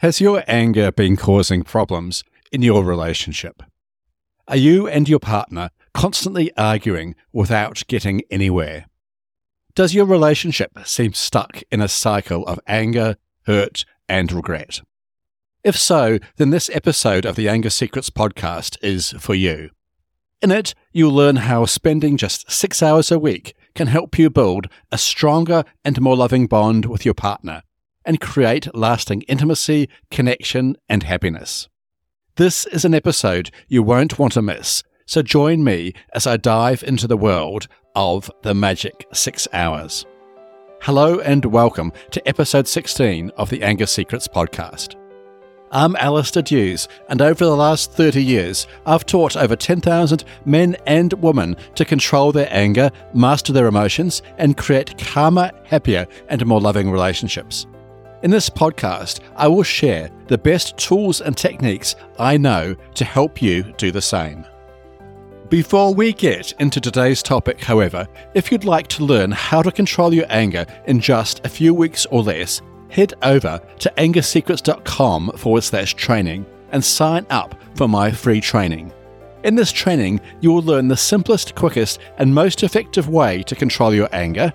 Has your anger been causing problems in your relationship? Are you and your partner constantly arguing without getting anywhere? Does your relationship seem stuck in a cycle of anger, hurt, and regret? If so, then this episode of the Anger Secrets podcast is for you. In it, you'll learn how spending just six hours a week can help you build a stronger and more loving bond with your partner and create lasting intimacy, connection, and happiness. This is an episode you won't want to miss, so join me as I dive into the world of the magic six hours. Hello and welcome to episode 16 of the Anger Secrets podcast. I'm Alistair Dewes, and over the last 30 years, I've taught over 10,000 men and women to control their anger, master their emotions, and create calmer, happier, and more loving relationships. In this podcast, I will share the best tools and techniques I know to help you do the same. Before we get into today's topic, however, if you'd like to learn how to control your anger in just a few weeks or less, head over to angersecrets.com forward slash training and sign up for my free training. In this training, you will learn the simplest, quickest, and most effective way to control your anger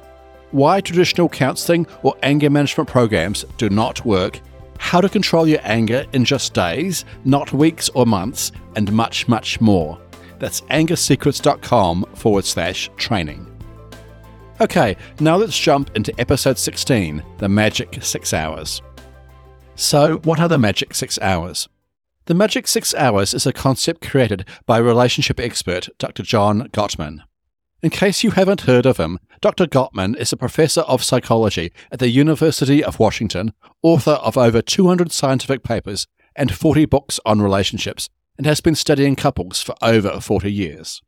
why traditional counseling or anger management programs do not work, how to control your anger in just days, not weeks or months, and much, much more. That's angersecrets.com forward slash training. Okay, now let's jump into episode 16 The Magic Six Hours. So, what are the Magic Six Hours? The Magic Six Hours is a concept created by relationship expert Dr. John Gottman. In case you haven't heard of him, Dr. Gottman is a professor of psychology at the University of Washington, author of over 200 scientific papers and 40 books on relationships, and has been studying couples for over 40 years.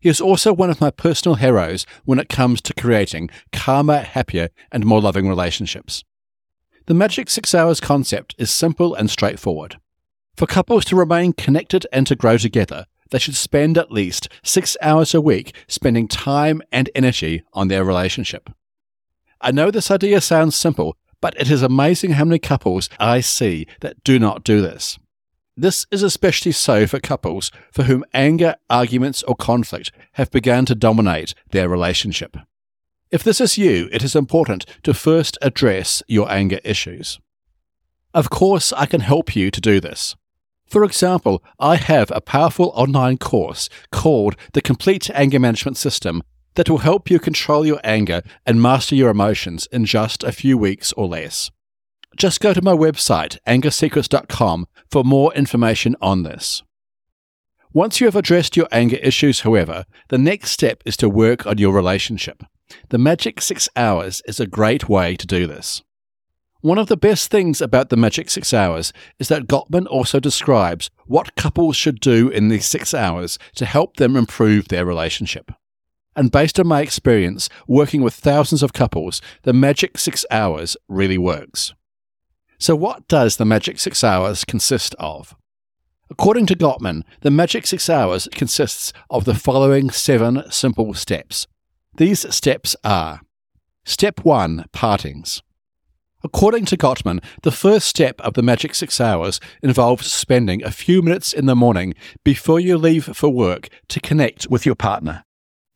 He is also one of my personal heroes when it comes to creating calmer, happier, and more loving relationships. The Magic Six Hours concept is simple and straightforward. For couples to remain connected and to grow together, they should spend at least six hours a week spending time and energy on their relationship. I know this idea sounds simple, but it is amazing how many couples I see that do not do this. This is especially so for couples for whom anger, arguments, or conflict have begun to dominate their relationship. If this is you, it is important to first address your anger issues. Of course, I can help you to do this. For example, I have a powerful online course called The Complete Anger Management System that will help you control your anger and master your emotions in just a few weeks or less. Just go to my website, angersecrets.com, for more information on this. Once you have addressed your anger issues, however, the next step is to work on your relationship. The Magic Six Hours is a great way to do this. One of the best things about the Magic Six Hours is that Gottman also describes what couples should do in these six hours to help them improve their relationship. And based on my experience working with thousands of couples, the Magic Six Hours really works. So, what does the Magic Six Hours consist of? According to Gottman, the Magic Six Hours consists of the following seven simple steps. These steps are Step 1 Partings. According to Gottman, the first step of the Magic Six Hours involves spending a few minutes in the morning before you leave for work to connect with your partner.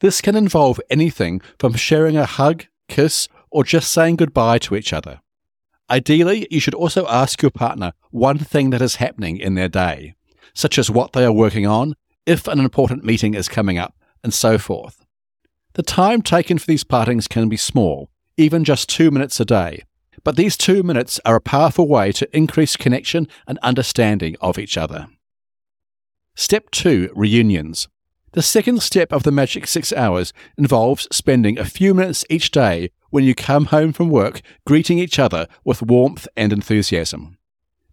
This can involve anything from sharing a hug, kiss, or just saying goodbye to each other. Ideally, you should also ask your partner one thing that is happening in their day, such as what they are working on, if an important meeting is coming up, and so forth. The time taken for these partings can be small, even just two minutes a day, but these two minutes are a powerful way to increase connection and understanding of each other. Step 2 Reunions. The second step of the Magic Six Hours involves spending a few minutes each day when you come home from work greeting each other with warmth and enthusiasm.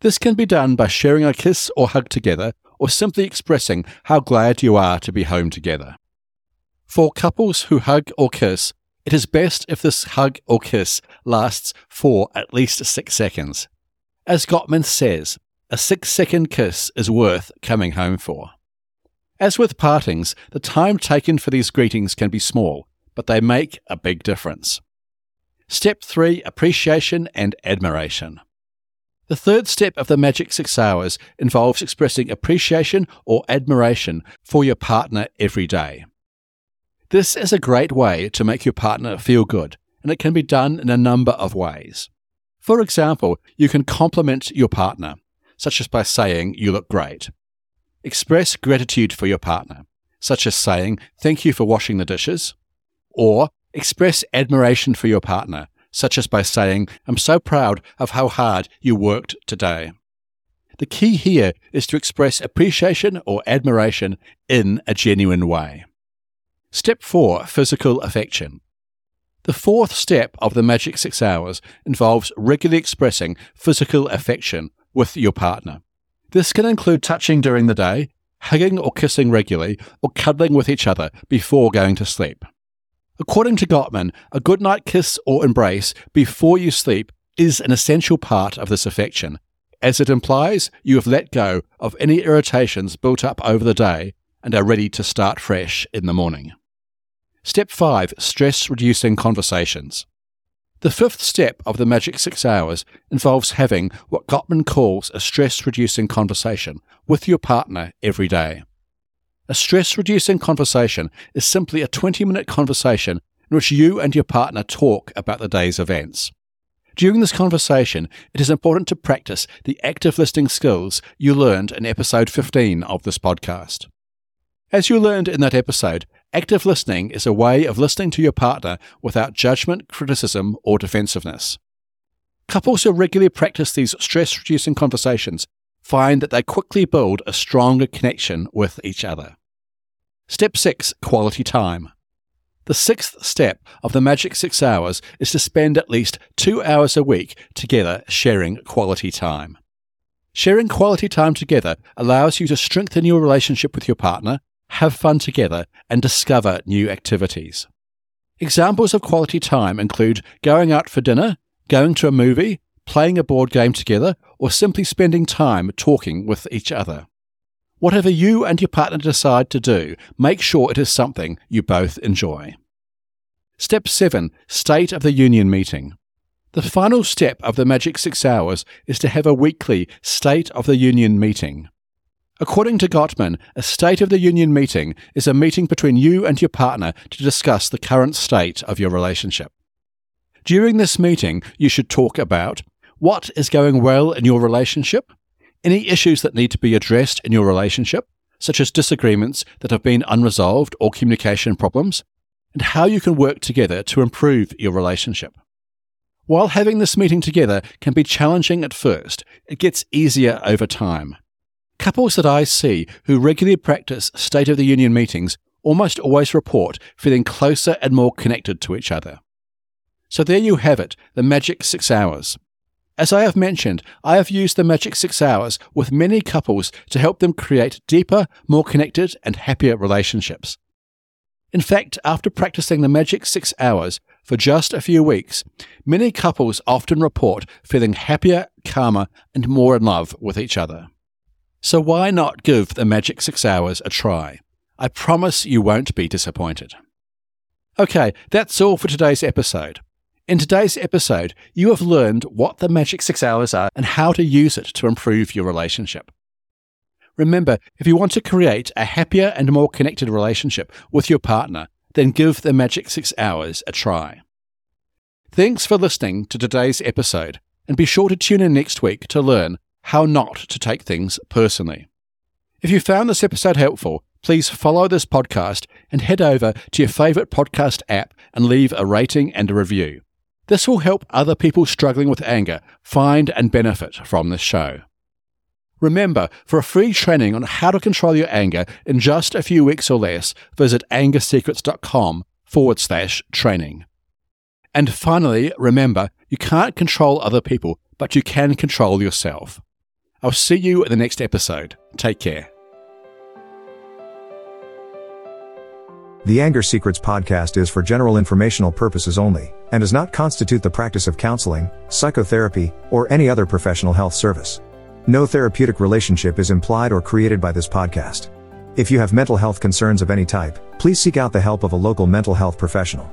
This can be done by sharing a kiss or hug together, or simply expressing how glad you are to be home together. For couples who hug or kiss, it is best if this hug or kiss lasts for at least six seconds. As Gottman says, a six second kiss is worth coming home for. As with partings, the time taken for these greetings can be small, but they make a big difference. Step 3 Appreciation and Admiration. The third step of the Magic Six Hours involves expressing appreciation or admiration for your partner every day. This is a great way to make your partner feel good, and it can be done in a number of ways. For example, you can compliment your partner, such as by saying, You look great. Express gratitude for your partner, such as saying, Thank you for washing the dishes. Or express admiration for your partner, such as by saying, I'm so proud of how hard you worked today. The key here is to express appreciation or admiration in a genuine way. Step 4 Physical Affection. The fourth step of the Magic Six Hours involves regularly expressing physical affection with your partner. This can include touching during the day, hugging or kissing regularly, or cuddling with each other before going to sleep. According to Gottman, a goodnight kiss or embrace before you sleep is an essential part of this affection, as it implies you have let go of any irritations built up over the day and are ready to start fresh in the morning. Step 5 Stress Reducing Conversations. The fifth step of the Magic Six Hours involves having what Gottman calls a stress reducing conversation with your partner every day. A stress reducing conversation is simply a 20 minute conversation in which you and your partner talk about the day's events. During this conversation, it is important to practice the active listening skills you learned in episode 15 of this podcast. As you learned in that episode, active listening is a way of listening to your partner without judgment, criticism, or defensiveness. Couples who regularly practice these stress reducing conversations find that they quickly build a stronger connection with each other. Step 6 Quality Time. The sixth step of the Magic Six Hours is to spend at least two hours a week together sharing quality time. Sharing quality time together allows you to strengthen your relationship with your partner, have fun together, and discover new activities. Examples of quality time include going out for dinner, going to a movie, playing a board game together, or simply spending time talking with each other. Whatever you and your partner decide to do, make sure it is something you both enjoy. Step 7 State of the Union Meeting. The final step of the Magic Six Hours is to have a weekly State of the Union meeting. According to Gottman, a State of the Union meeting is a meeting between you and your partner to discuss the current state of your relationship. During this meeting, you should talk about what is going well in your relationship, any issues that need to be addressed in your relationship, such as disagreements that have been unresolved or communication problems, and how you can work together to improve your relationship. While having this meeting together can be challenging at first, it gets easier over time. Couples that I see who regularly practice State of the Union meetings almost always report feeling closer and more connected to each other. So there you have it, the magic six hours. As I have mentioned, I have used the Magic Six Hours with many couples to help them create deeper, more connected, and happier relationships. In fact, after practicing the Magic Six Hours for just a few weeks, many couples often report feeling happier, calmer, and more in love with each other. So why not give the Magic Six Hours a try? I promise you won't be disappointed. Okay, that's all for today's episode. In today's episode, you have learned what the Magic Six Hours are and how to use it to improve your relationship. Remember, if you want to create a happier and more connected relationship with your partner, then give the Magic Six Hours a try. Thanks for listening to today's episode, and be sure to tune in next week to learn how not to take things personally. If you found this episode helpful, please follow this podcast and head over to your favourite podcast app and leave a rating and a review. This will help other people struggling with anger find and benefit from this show. Remember, for a free training on how to control your anger in just a few weeks or less, visit angersecrets.com forward slash training. And finally, remember, you can't control other people, but you can control yourself. I'll see you at the next episode. Take care. The Anger Secrets podcast is for general informational purposes only and does not constitute the practice of counseling, psychotherapy, or any other professional health service. No therapeutic relationship is implied or created by this podcast. If you have mental health concerns of any type, please seek out the help of a local mental health professional.